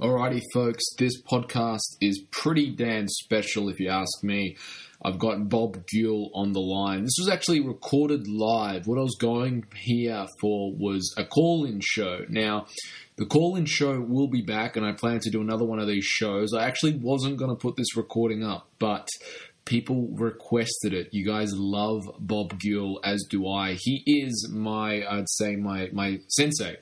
Alrighty, folks, this podcast is pretty damn special if you ask me. I've got Bob Guiel on the line. This was actually recorded live. What I was going here for was a call in show. Now, the call in show will be back, and I plan to do another one of these shows. I actually wasn't going to put this recording up, but people requested it. You guys love Bob Guiel, as do I. He is my, I'd say, my, my sensei.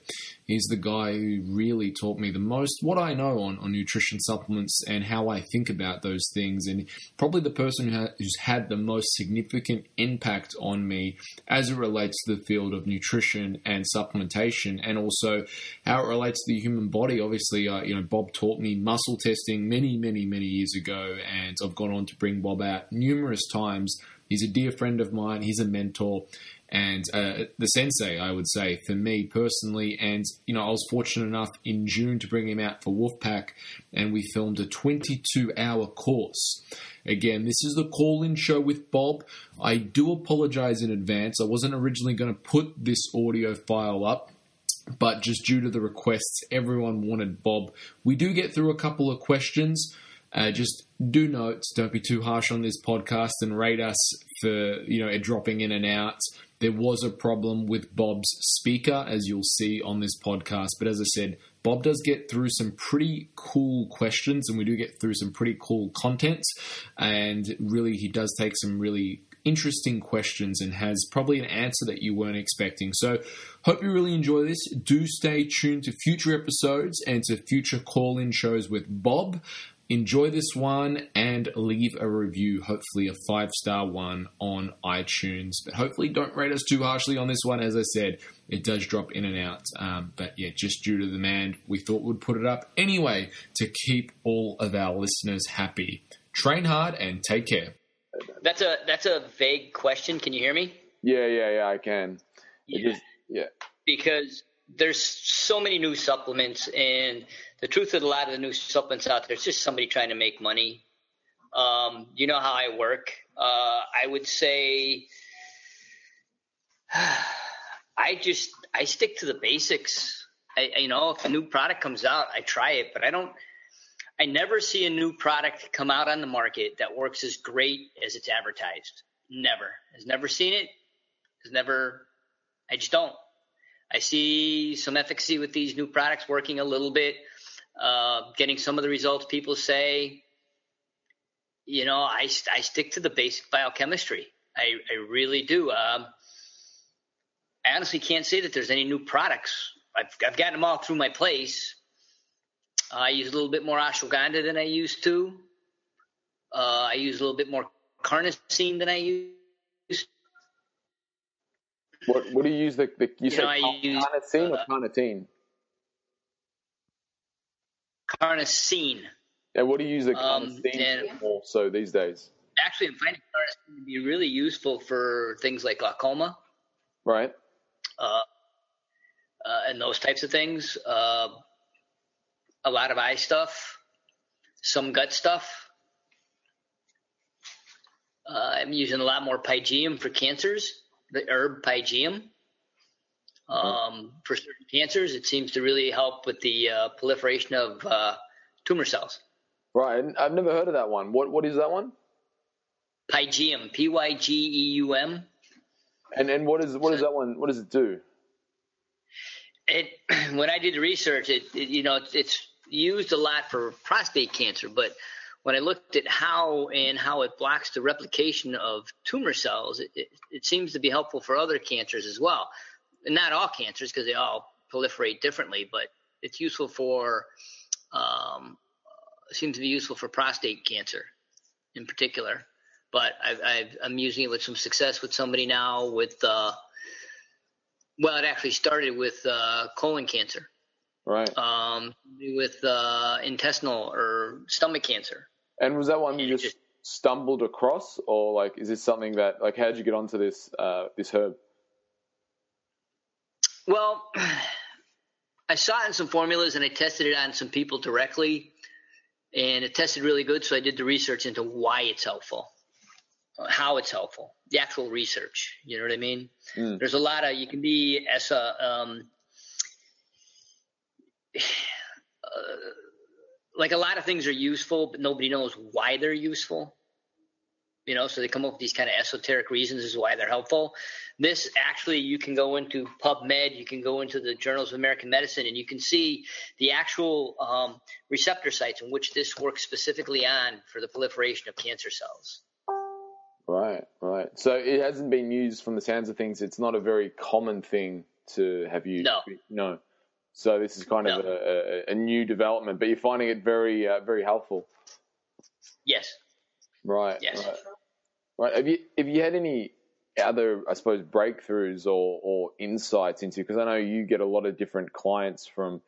He's the guy who really taught me the most what I know on, on nutrition supplements and how I think about those things, and probably the person who ha- who's had the most significant impact on me as it relates to the field of nutrition and supplementation, and also how it relates to the human body. Obviously, uh, you know, Bob taught me muscle testing many, many, many years ago, and I've gone on to bring Bob out numerous times. He's a dear friend of mine. He's a mentor and uh, the sensei, I would say, for me personally. And, you know, I was fortunate enough in June to bring him out for Wolfpack, and we filmed a 22 hour course. Again, this is the call in show with Bob. I do apologize in advance. I wasn't originally going to put this audio file up. But just due to the requests, everyone wanted Bob. We do get through a couple of questions. Uh, just do note, don't be too harsh on this podcast and rate us for you know it dropping in and out. There was a problem with Bob's speaker, as you'll see on this podcast. But as I said, Bob does get through some pretty cool questions, and we do get through some pretty cool content. And really, he does take some really interesting questions and has probably an answer that you weren't expecting. So, hope you really enjoy this. Do stay tuned to future episodes and to future call in shows with Bob enjoy this one and leave a review, hopefully a five star one on iTunes. But hopefully, don't rate us too harshly on this one. As I said, it does drop in and out. Um, but yeah, just due to the demand, we thought we'd put it up anyway to keep all of our listeners happy. Train hard and take care. That's a that's a vague question. Can you hear me? Yeah, yeah, yeah. I can. Yeah. Just, yeah. Because there's so many new supplements and the truth of a lot of the new supplements out there, it's just somebody trying to make money. Um, you know how I work. Uh, I would say I just I stick to the basics. I, you know, if a new product comes out, I try it, but I don't. I never see a new product come out on the market that works as great as it's advertised. Never. Has never seen it. Has never. I just don't. I see some efficacy with these new products working a little bit uh, getting some of the results people say. You know, I, I stick to the basic biochemistry. I, I really do. Um, I honestly can't say that there's any new products. I've, I've gotten them all through my place. Uh, I use a little bit more ashwagandha than I used to. Uh, I use a little bit more carnosine than I used. What What do you use? The, the you, you say know, use, carnosine or uh, carnitine? carnosine. And what do you use the carnosine um, for so these days? Actually, I'm finding carnosine to be really useful for things like glaucoma. Right. Uh, uh, and those types of things. Uh, a lot of eye stuff, some gut stuff. Uh, I'm using a lot more pygeum for cancers, the herb pygeum. Um, for certain cancers, it seems to really help with the uh, proliferation of uh, tumor cells. Right, I've never heard of that one. What what is that one? Pygeum, P Y G E U M. And and what is what is that one? What does it do? It when I did the research, it, it you know it's, it's used a lot for prostate cancer, but when I looked at how and how it blocks the replication of tumor cells, it, it, it seems to be helpful for other cancers as well not all cancers because they all proliferate differently, but it's useful for um, seems to be useful for prostate cancer in particular. But i am using it with some success with somebody now with uh, well, it actually started with uh, colon cancer, right? Um, with uh, intestinal or stomach cancer. And was that one you just, stumbled across, or like is this something that like how did you get onto this uh, this herb? Well, I saw it in some formulas and I tested it on some people directly, and it tested really good. So I did the research into why it's helpful, how it's helpful, the actual research. You know what I mean? Mm. There's a lot of you can be as a um, uh, like a lot of things are useful, but nobody knows why they're useful. You know, so they come up with these kind of esoteric reasons as why they're helpful. This actually, you can go into PubMed, you can go into the Journals of American Medicine, and you can see the actual um, receptor sites in which this works specifically on for the proliferation of cancer cells. Right, right. So it hasn't been used from the sounds of things. It's not a very common thing to have used. No. No. So this is kind of a, a, a, new development, but you're finding it very, uh, very helpful. Yes. Right. Yes. Right. right. Have you have you had any other, I suppose, breakthroughs or or insights into? Because I know you get a lot of different clients from.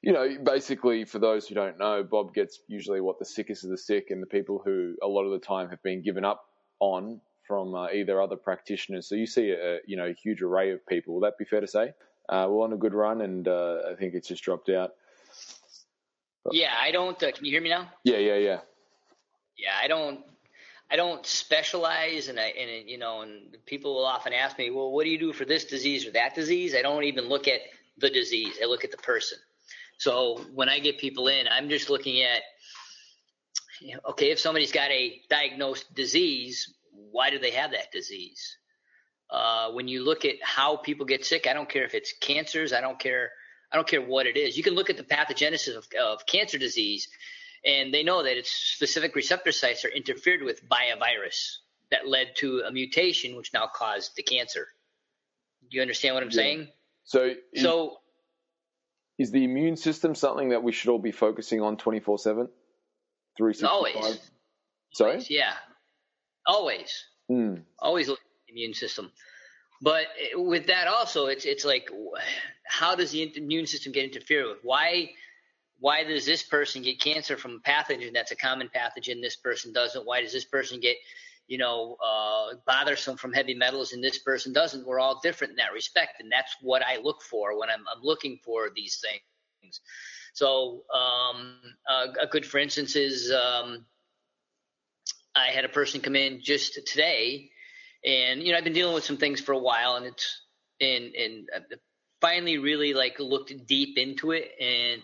You know, basically, for those who don't know, Bob gets usually what the sickest of the sick and the people who a lot of the time have been given up on from uh, either other practitioners. So you see a you know a huge array of people. Will that be fair to say? Uh, we're on a good run, and uh, I think it's just dropped out. But, yeah, I don't. Uh, can you hear me now? Yeah, yeah, yeah. Yeah, I don't. I don't specialize, and I and you know, and people will often ask me, well, what do you do for this disease or that disease? I don't even look at the disease. I look at the person. So when I get people in, I'm just looking at okay, if somebody's got a diagnosed disease, why do they have that disease? Uh, when you look at how people get sick, I don't care if it's cancers, I don't care, I don't care what it is. You can look at the pathogenesis of, of cancer disease, and they know that its specific receptor sites are interfered with by a virus that led to a mutation, which now caused the cancer. Do you understand what I'm yeah. saying? So, is, so is the immune system something that we should all be focusing on 24 7? 365? Always. Sorry? Always, yeah. Always. Mm. Always look at the immune system. But with that also, it's it's like, how does the immune system get interfered with? Why why does this person get cancer from a pathogen that's a common pathogen? This person doesn't. Why does this person get, you know, uh, bothersome from heavy metals and this person doesn't? We're all different in that respect, and that's what I look for when I'm, I'm looking for these things. So um, a, a, good, for instance, is um, I had a person come in just today, and you know I've been dealing with some things for a while, and it's and and uh, finally really like looked deep into it, and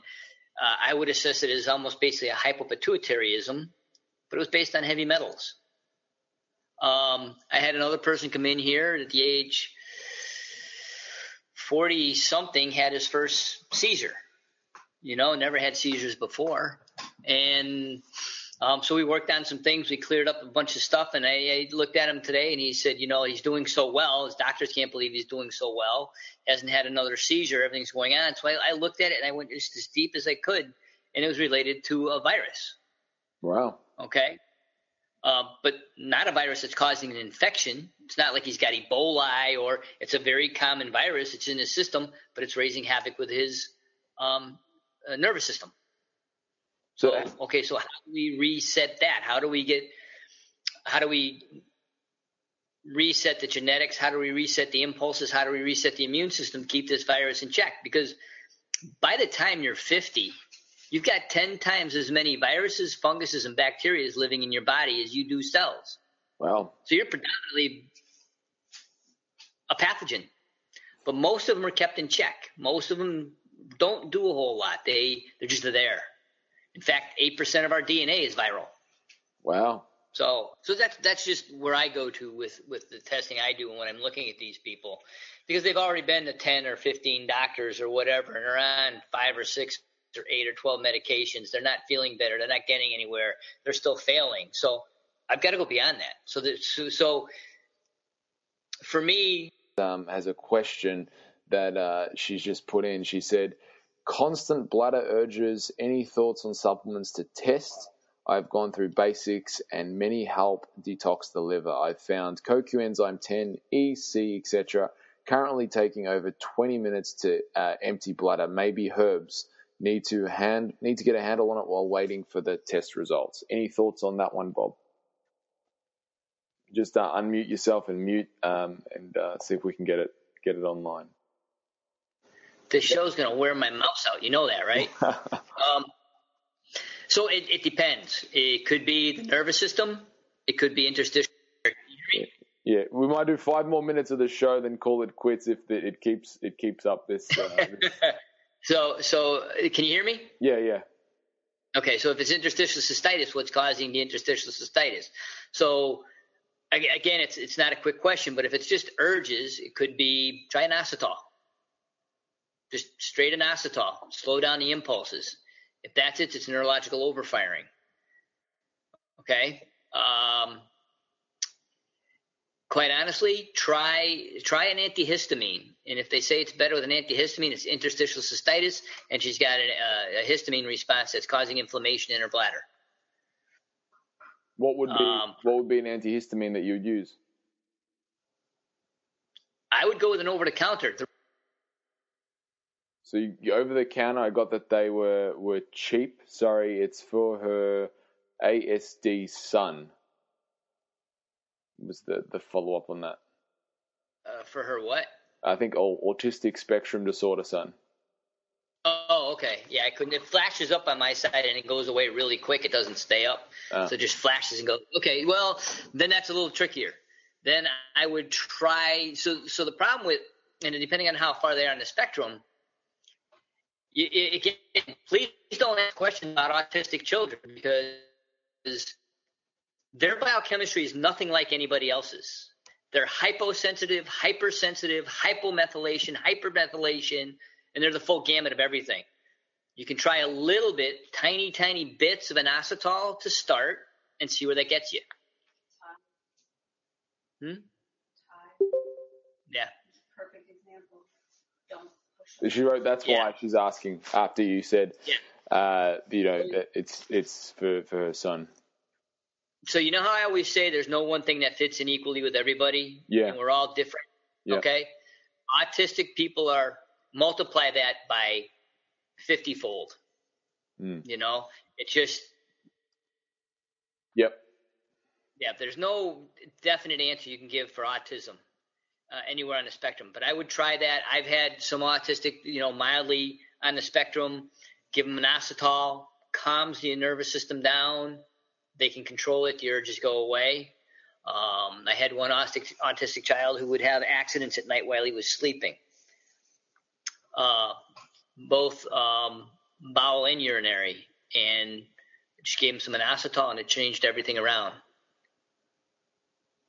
uh, I would assess it as almost basically a hypopituitaryism, but it was based on heavy metals. Um, I had another person come in here at the age 40 something had his first seizure you know, never had seizures before. And um, so we worked on some things. We cleared up a bunch of stuff. And I, I, looked at him today and he said, you know, he's doing so well. His doctors can't believe he's doing so well. Hasn't had another seizure. Everything's going on. So I, I looked at it and I went just as deep as I could. And it was related to a virus. Wow. Okay. Uh, but not a virus that's causing an infection. It's not like he's got Ebola or it's a very common virus. It's in his system, but it's raising havoc with his um, uh, nervous system. So, oh, okay, so how do we reset that? How do we get, how do we reset the genetics? How do we reset the impulses? How do we reset the immune system? to Keep this virus in check? Because by the time you're 50, you've got 10 times as many viruses, funguses, and bacteria living in your body as you do cells. Wow. So you're predominantly a pathogen. But most of them are kept in check. Most of them don't do a whole lot. They they're just there. In fact, eight percent of our DNA is viral. Wow. So so that's that's just where I go to with with the testing I do when I'm looking at these people, because they've already been to ten or fifteen doctors or whatever, and are on five or six or eight or twelve medications. They're not feeling better. They're not getting anywhere. They're still failing. So I've got to go beyond that. So that so, so for me, um, has a question that uh, she's just put in. She said, constant bladder urges, any thoughts on supplements to test? I've gone through basics and many help detox the liver. I've found CoQ enzyme 10, EC, etc. Currently taking over 20 minutes to uh, empty bladder. Maybe herbs. Need to hand need to get a handle on it while waiting for the test results. Any thoughts on that one, Bob? Just uh, unmute yourself and mute um, and uh, see if we can get it get it online this show's going to wear my mouse out. You know that, right? um, so it, it depends. It could be the nervous system. It could be interstitial. Yeah, we might do five more minutes of the show, then call it quits if the, it keeps it keeps up this. Uh, this. so, so can you hear me? Yeah, yeah. Okay, so if it's interstitial cystitis, what's causing the interstitial cystitis? So again, it's it's not a quick question, but if it's just urges, it could be try an inositol. Just straight inositol, slow down the impulses. If that's it, it's neurological overfiring. Okay. Um, quite honestly, try try an antihistamine, and if they say it's better with an antihistamine, it's interstitial cystitis, and she's got a, a histamine response that's causing inflammation in her bladder. What would be um, what would be an antihistamine that you would use? I would go with an over the counter. So you, over the counter, I got that they were were cheap. Sorry, it's for her ASD son was the, the follow up on that. Uh, for her what? I think oh, autistic spectrum disorder son. Oh, okay. Yeah, I couldn't. It flashes up on my side and it goes away really quick. It doesn't stay up, uh. so it just flashes and goes. Okay, well then that's a little trickier. Then I would try. So, so the problem with, and depending on how far they are on the spectrum, you, it, please don't ask questions about autistic children because their biochemistry is nothing like anybody else's. They're hyposensitive, hypersensitive, hypomethylation, hypermethylation, and they're the full gamut of everything. You can try a little bit, tiny, tiny bits of an inositol to start and see where that gets you. Hmm? Yeah. Perfect example. Don't She wrote. That's yeah. why she's asking after you said, yeah. uh, you know, it's it's for for her son so you know how I always say there's no one thing that fits in equally with everybody. Yeah. And we're all different. Yeah. Okay. Autistic people are multiply that by fifty fold. Mm. You know, it's just. Yep. Yeah, there's no definite answer you can give for autism uh, anywhere on the spectrum, but I would try that. I've had some autistic, you know, mildly on the spectrum. Give them an inositol, calms the nervous system down they can control it. The urges go away. Um, I had one autistic, autistic child who would have accidents at night while he was sleeping, uh, both um, bowel and urinary, and just gave him some inositol and it changed everything around.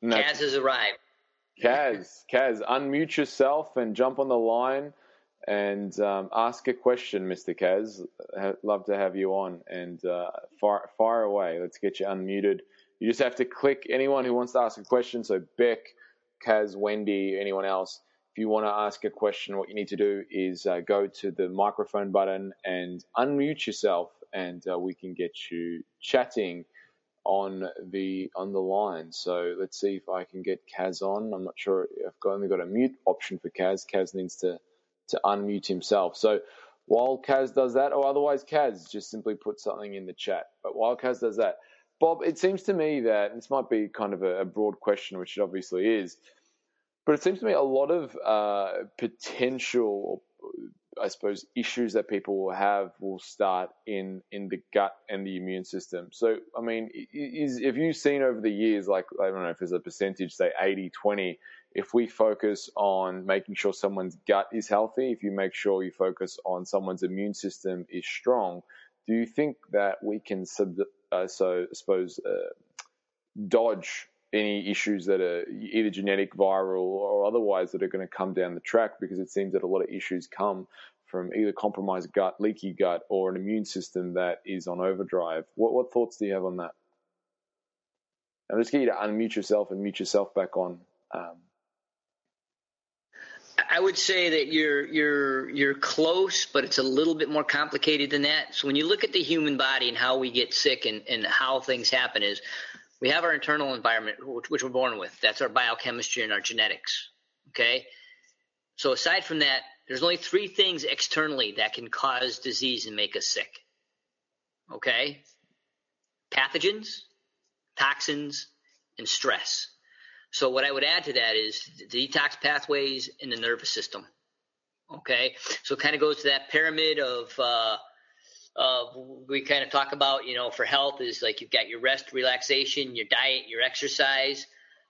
Kaz has arrived. Kaz, Kaz, unmute yourself and jump on the line and um, ask a question, Mr. Kaz. love to have you on and uh, fire, fire away. Let's get you unmuted. You just have to click anyone who wants to ask a question. So Beck, Kaz, Wendy, anyone else. If you want to ask a question, what you need to do is uh, go to the microphone button and unmute yourself, and uh, we can get you chatting on the on the line. So let's see if I can get Kaz on. I'm not sure. I've only got a mute option for Kaz. Kaz needs to to unmute himself. So while Kaz does that, or otherwise Kaz just simply put something in the chat. But while Kaz does that, Bob, it seems to me that this might be kind of a, a broad question, which it obviously is, but it seems to me a lot of uh, potential, I suppose, issues that people will have will start in in the gut and the immune system. So, I mean, is have you seen over the years, like I don't know if there's a percentage, say 80, 20, if we focus on making sure someone's gut is healthy, if you make sure you focus on someone's immune system is strong, do you think that we can sub, uh, so I suppose uh, dodge any issues that are either genetic, viral, or otherwise that are going to come down the track? Because it seems that a lot of issues come from either compromised gut, leaky gut, or an immune system that is on overdrive. What, what thoughts do you have on that? I'm just get you to unmute yourself and mute yourself back on. Um, I would say that you're you're you're close, but it's a little bit more complicated than that. So when you look at the human body and how we get sick and, and how things happen is we have our internal environment which, which we're born with. That's our biochemistry and our genetics. Okay? So aside from that, there's only three things externally that can cause disease and make us sick. Okay? Pathogens, toxins, and stress. So what I would add to that is the detox pathways in the nervous system. Okay, so it kind of goes to that pyramid of uh, uh, we kind of talk about, you know, for health is like you've got your rest, relaxation, your diet, your exercise,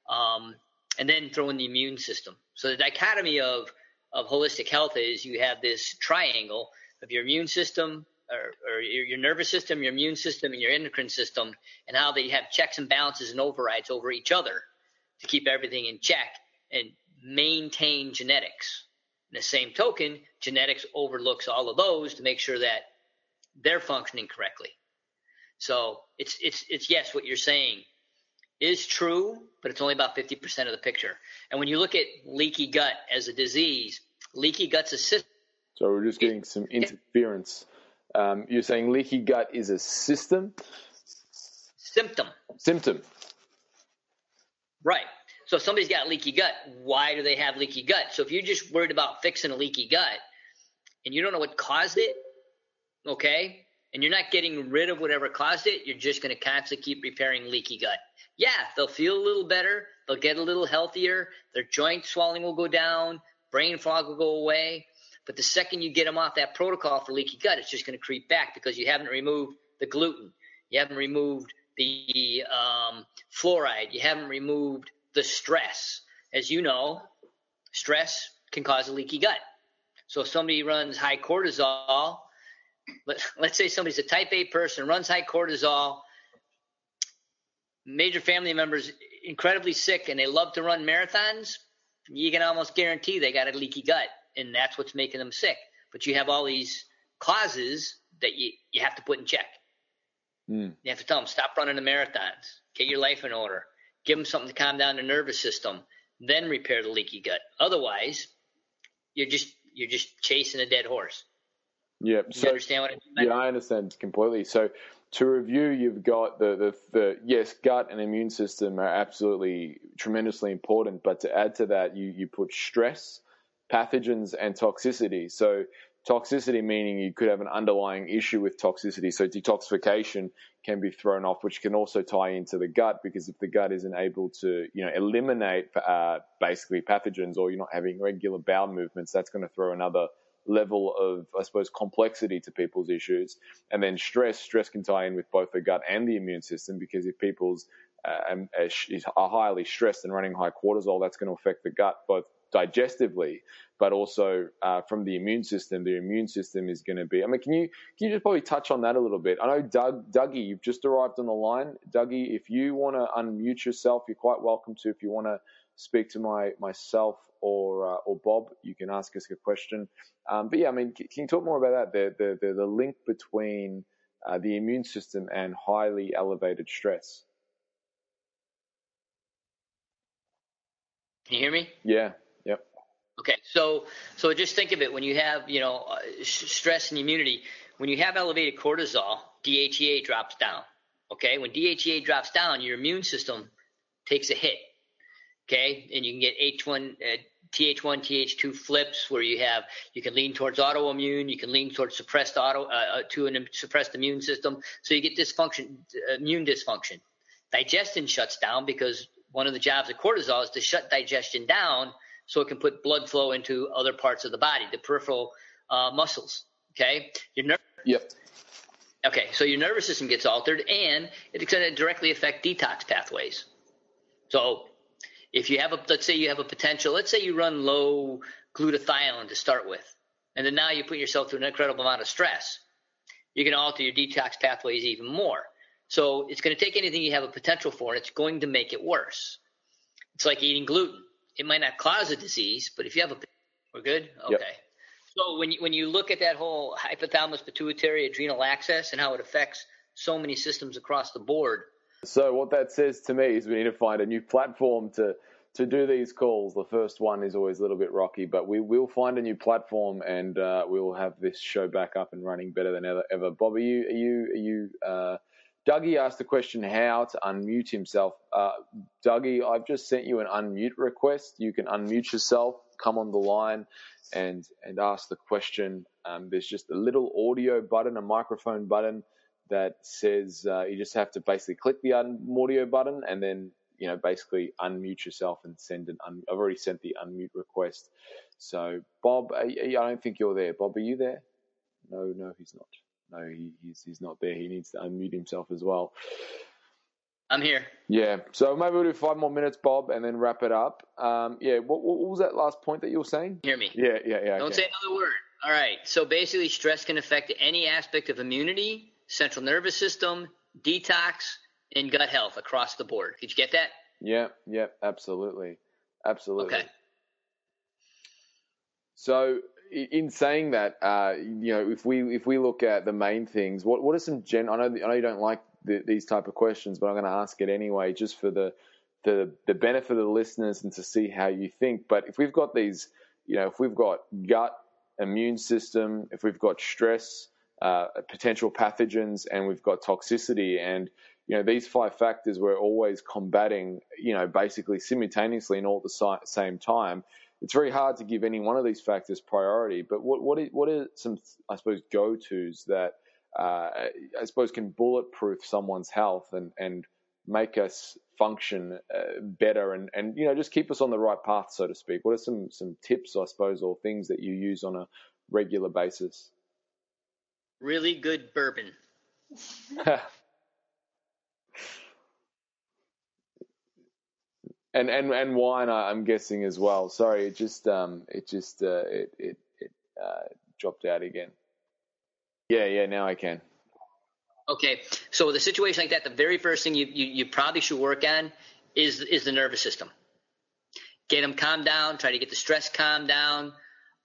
um, and then throw in the immune system. So the dichotomy of of holistic health is you have this triangle of your immune system, or, or your, your, nervous system, your immune system, and your endocrine system, and how they have checks and balances and overrides over each other to keep everything in check and maintain genetics. In the same token, genetics overlooks all of those to make sure that they're functioning correctly. So it's it's it's yes, what you're saying is true, but it's only about 50% of the picture. And when you look at leaky gut as a disease, leaky gut's a system. So we're just getting some interference. Um, you're saying leaky gut is a system? Symptom. Symptom. Right. So if somebody's got leaky gut, why do they have leaky gut? So if you're just worried about fixing a leaky gut and you don't know what caused it, okay, and you're not getting rid of whatever caused it, you're just going to constantly keep repairing leaky gut. Yeah, they'll feel a little better, they'll get a little healthier, their joint swelling will go down, brain fog will go away. But the second you get them off that protocol for leaky gut, it's just going to creep back because you haven't removed the gluten, you haven't removed the um, fluoride, you haven't removed the stress. As you know, stress can cause a leaky gut. So if somebody runs high cortisol, let, let's say somebody's a type A person, runs high cortisol, major family members incredibly sick and they love to run marathons, you can almost guarantee they got a leaky gut and that's what's making them sick. But you have all these causes that you, you have to put in check. Mm. You have to tell them, stop running the marathons, get your life in order, give them something to calm down the nervous system, then repair the leaky gut. Otherwise, you're just you're just chasing a dead horse. Yeah. You so, understand what I mean? Yeah, I understand completely. So to review, you've got the, the, the yes, gut and immune system are absolutely tremendously important, but to add to that, you, you put stress, pathogens, and toxicity. So toxicity meaning you could have an underlying issue with toxicity. So detoxification can be thrown off, which can also tie into the gut because if the gut isn't able to, you know, eliminate uh, basically pathogens or you're not having regular bowel movements, that's going to throw another level of, I suppose, complexity to people's issues. And then stress, stress can tie in with both the gut and the immune system because if people's uh, are highly stressed and running high cortisol, that's going to affect the gut both digestively, but also uh, from the immune system. The immune system is going to be. I mean, can you can you just probably touch on that a little bit? I know Doug Dougie, you've just arrived on the line. Dougie, if you want to unmute yourself, you're quite welcome to. If you want to speak to my myself or uh, or Bob, you can ask us a question. Um, but yeah, I mean, can you talk more about that? The the the, the link between uh, the immune system and highly elevated stress. Can you hear me? Yeah. Yep. Okay. So so just think of it when you have you know uh, stress and immunity. When you have elevated cortisol, DHEA drops down. Okay. When DHEA drops down, your immune system takes a hit. Okay, and you can get H1, uh, TH1, TH2 flips where you have you can lean towards autoimmune, you can lean towards suppressed auto uh, uh to an suppressed immune system, so you get dysfunction, immune dysfunction. Digestion shuts down because one of the jobs of cortisol is to shut digestion down so it can put blood flow into other parts of the body, the peripheral uh, muscles. Okay, your nerve. Yep. Okay, so your nervous system gets altered, and it's going to directly affect detox pathways. So if you have a let's say you have a potential let's say you run low glutathione to start with and then now you put yourself through an incredible amount of stress you can alter your detox pathways even more. So it's going to take anything you have a potential for and it's going to make it worse. It's like eating gluten. It might not cause a disease but if you have a we're good? Okay. Yep. so when you, when you look at that whole hypothalamus pituitary adrenal axis and how it affects so many systems across the board so what that says to me is we need to find a new platform to to do these calls. The first one is always a little bit rocky, but we will find a new platform and uh, we will have this show back up and running better than ever. ever. Bob, are you are you are you? Uh, Dougie asked the question how to unmute himself. Uh, Dougie, I've just sent you an unmute request. You can unmute yourself, come on the line, and and ask the question. Um, there's just a little audio button, a microphone button that says uh, you just have to basically click the audio button and then you know basically unmute yourself and send an. Un- I've already sent the unmute request. So Bob, I, I don't think you're there. Bob, are you there? No, no, he's not. No, he, he's he's not there. He needs to unmute himself as well. I'm here. Yeah. So maybe we'll do five more minutes, Bob, and then wrap it up. Um, yeah. What, what, was that last point that you were saying? Hear me? Yeah, yeah, yeah. Don't okay. say another word. All right. So basically, stress can affect any aspect of immunity, central nervous system, detox, and gut health across the board. Did you get that? Yeah, yeah, absolutely. Absolutely. Okay. So, in saying that, uh, you know, if we if we look at the main things, what what are some gen? I know I know you don't like the, these type of questions, but I'm going to ask it anyway, just for the the the benefit of the listeners and to see how you think. But if we've got these, you know, if we've got gut, immune system, if we've got stress, uh, potential pathogens, and we've got toxicity, and you know these five factors we're always combating, you know, basically simultaneously and all at the same time. It's very hard to give any one of these factors priority. But what what is, what are some, I suppose, go tos that uh, I suppose can bulletproof someone's health and and make us function uh, better and, and you know just keep us on the right path so to speak what are some some tips i suppose or things that you use on a regular basis really good bourbon and and and wine i'm guessing as well sorry it just um it just uh, it it, it uh, dropped out again yeah yeah now i can Okay, so with a situation like that, the very first thing you, you, you probably should work on is is the nervous system. Get them calmed down. Try to get the stress calmed down.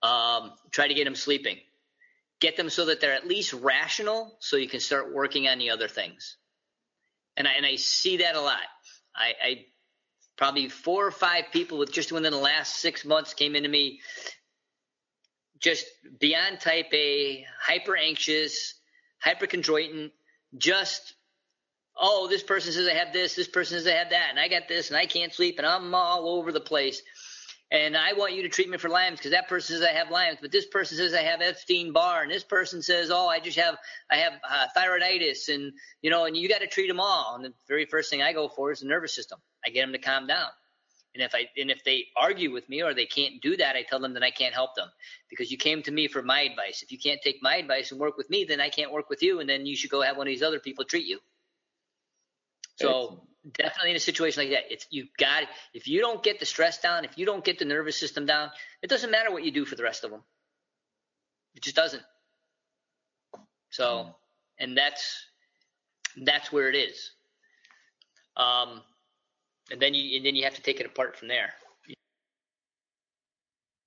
Um, try to get them sleeping. Get them so that they're at least rational, so you can start working on the other things. And I and I see that a lot. I, I probably four or five people with just within the last six months came into me just beyond type A, hyper anxious, hyperchondroitin, just oh this person says i have this this person says i have that and i got this and i can't sleep and i'm all over the place and i want you to treat me for lyme because that person says i have lyme but this person says i have epstein barr and this person says oh i just have i have uh, thyroiditis and you know and you got to treat them all and the very first thing i go for is the nervous system i get them to calm down and if I and if they argue with me or they can't do that, I tell them that I can't help them because you came to me for my advice. If you can't take my advice and work with me, then I can't work with you, and then you should go have one of these other people treat you. So definitely in a situation like that, it's you got if you don't get the stress down, if you don't get the nervous system down, it doesn't matter what you do for the rest of them. It just doesn't. So, and that's that's where it is. Um, and then you and then you have to take it apart from there.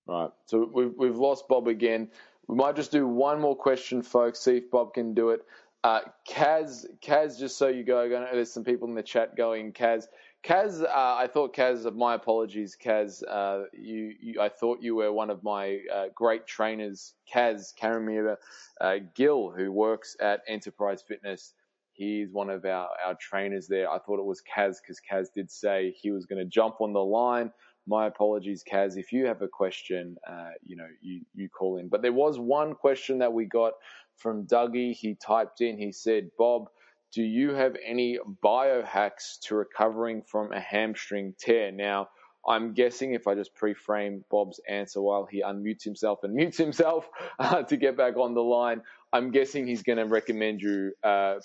Right. So we've we've lost Bob again. We might just do one more question, folks. See if Bob can do it. Uh, Kaz, Kaz, just so you go, there's some people in the chat going, Kaz, Kaz, uh, I thought Kaz, my apologies, Kaz, uh, you, you, I thought you were one of my uh, great trainers, Kaz Karamir uh, Gill, who works at Enterprise Fitness. He's one of our, our trainers there. I thought it was Kaz because Kaz did say he was going to jump on the line. My apologies, Kaz. If you have a question, uh, you know, you, you call in. But there was one question that we got from Dougie. He typed in, he said, Bob, do you have any biohacks to recovering from a hamstring tear? Now, I'm guessing if I just pre-frame Bob's answer while he unmutes himself and mutes himself uh, to get back on the line, I'm guessing he's going to recommend you uh,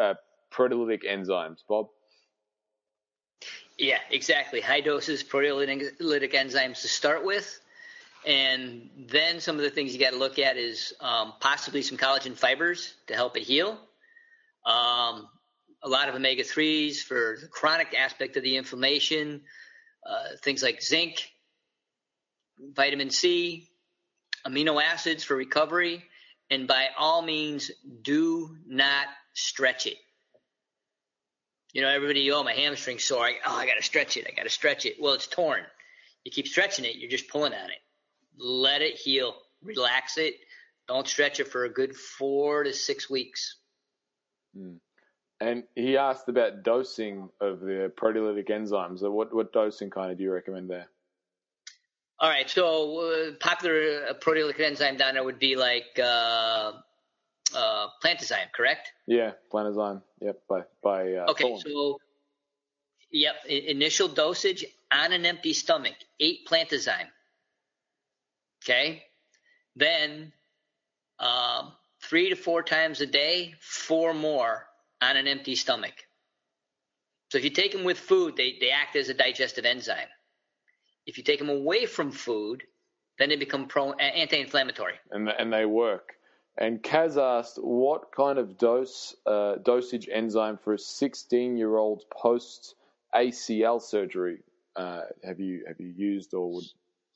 uh, proteolytic enzymes, Bob? Yeah, exactly. High doses proteolytic enzymes to start with. And then some of the things you got to look at is um, possibly some collagen fibers to help it heal. Um, a lot of omega 3s for the chronic aspect of the inflammation, uh, things like zinc, vitamin C, amino acids for recovery. And by all means, do not stretch it. You know, everybody, oh, my hamstring's sore. Oh, I got to stretch it. I got to stretch it. Well, it's torn. You keep stretching it, you're just pulling on it. Let it heal. Relax it. Don't stretch it for a good four to six weeks. Mm. And he asked about dosing of the proteolytic enzymes. So what, what dosing kind of do you recommend there? All right. So uh, popular uh, proteolytic enzyme down there would be like uh, uh, Plantazyme, correct? Yeah, Plantazyme. Yep, by by. Uh, okay, so yep, initial dosage on an empty stomach, eight Plantazyme. Okay, then um, three to four times a day, four more on an empty stomach. So if you take them with food, they, they act as a digestive enzyme. If you take them away from food, then they become pro anti-inflammatory. And and they work. And Kaz asked, what kind of dose uh, dosage enzyme for a 16 year old post ACL surgery uh, have you have you used or would?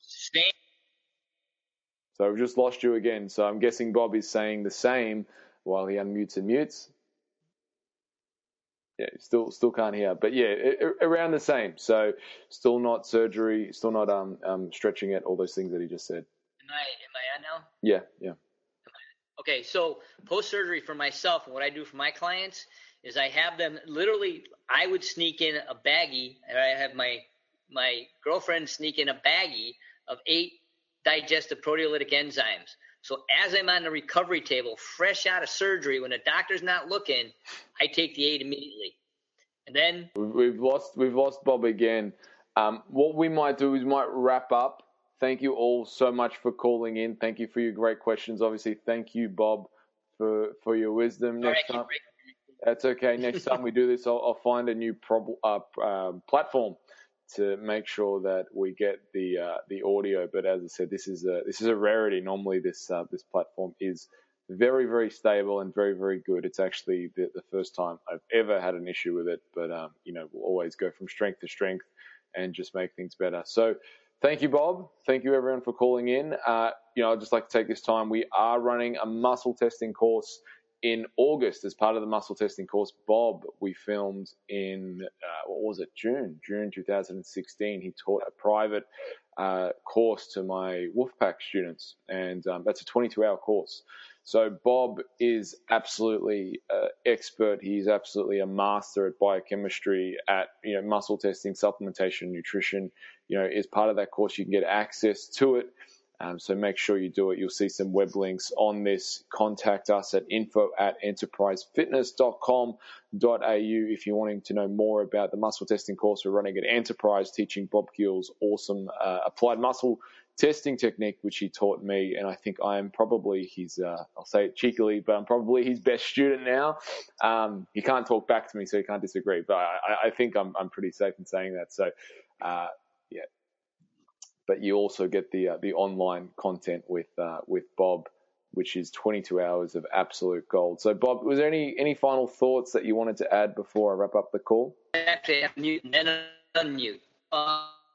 Same. So I've just lost you again. So I'm guessing Bob is saying the same while he unmutes and mutes. Yeah, still still can't hear, but yeah, around the same. So still not surgery, still not um, um stretching it, all those things that he just said. Am I am I on now? Yeah, yeah. Okay, so post surgery for myself and what I do for my clients is I have them literally. I would sneak in a baggie, and I have my my girlfriend sneak in a baggie of eight digestive proteolytic enzymes. So as I'm on the recovery table, fresh out of surgery, when the doctor's not looking, I take the aid immediately. And then we've lost we've lost Bob again. Um, what we might do is we might wrap up. Thank you all so much for calling in. Thank you for your great questions. Obviously, thank you, Bob, for for your wisdom. Next time, that's okay. Next time we do this, I'll, I'll find a new prob- uh, uh, platform to make sure that we get the uh, the audio. But as I said, this is a this is a rarity. Normally, this uh, this platform is very very stable and very very good. It's actually the, the first time I've ever had an issue with it. But um, you know, we'll always go from strength to strength and just make things better. So. Thank you, Bob. Thank you, everyone, for calling in. Uh, you know, I'd just like to take this time. We are running a muscle testing course in August, as part of the muscle testing course, Bob, we filmed in, uh, what was it, June, June 2016. He taught a private uh, course to my Wolfpack students, and um, that's a 22 hour course. So Bob is absolutely uh, expert. He's absolutely a master at biochemistry, at you know muscle testing, supplementation, nutrition. You know, as part of that course, you can get access to it um, so make sure you do it. You'll see some web links on this. Contact us at info at enterprisefitness.com.au if you're wanting to know more about the muscle testing course we're running at Enterprise, teaching Bob Guiel's awesome uh, applied muscle testing technique, which he taught me. And I think I am probably his, uh, I'll say it cheekily, but I'm probably his best student now. Um, he can't talk back to me, so he can't disagree. But I, I think I'm, I'm pretty safe in saying that. So, uh, yeah, but you also get the uh, the online content with uh, with Bob, which is 22 hours of absolute gold. So, Bob, was there any any final thoughts that you wanted to add before I wrap up the call? Actually, mute and unmute.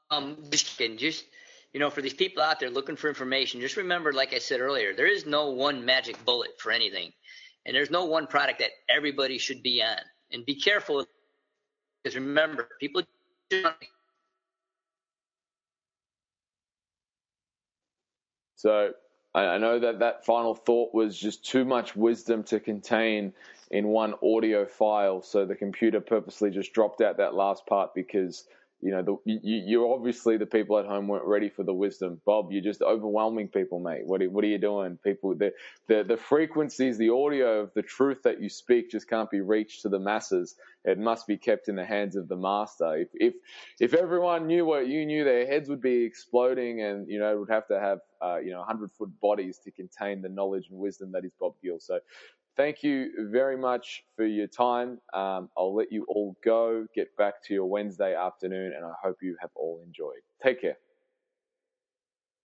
Um, just just you know, for these people out there looking for information, just remember, like I said earlier, there is no one magic bullet for anything, and there's no one product that everybody should be on. And be careful, because remember, people So I know that that final thought was just too much wisdom to contain in one audio file. So the computer purposely just dropped out that last part because you know, the, you, you're obviously the people at home weren't ready for the wisdom. Bob, you're just overwhelming people, mate. What are, what are you doing? People, the, the, the frequencies, the audio of the truth that you speak just can't be reached to the masses. It must be kept in the hands of the master. If, if, if everyone knew what you knew, their heads would be exploding and, you know, would have to have, uh, you know, hundred foot bodies to contain the knowledge and wisdom that is Bob Guiel. So thank you very much for your time. Um, I'll let you all go, get back to your Wednesday afternoon, and I hope you have all enjoyed. Take care.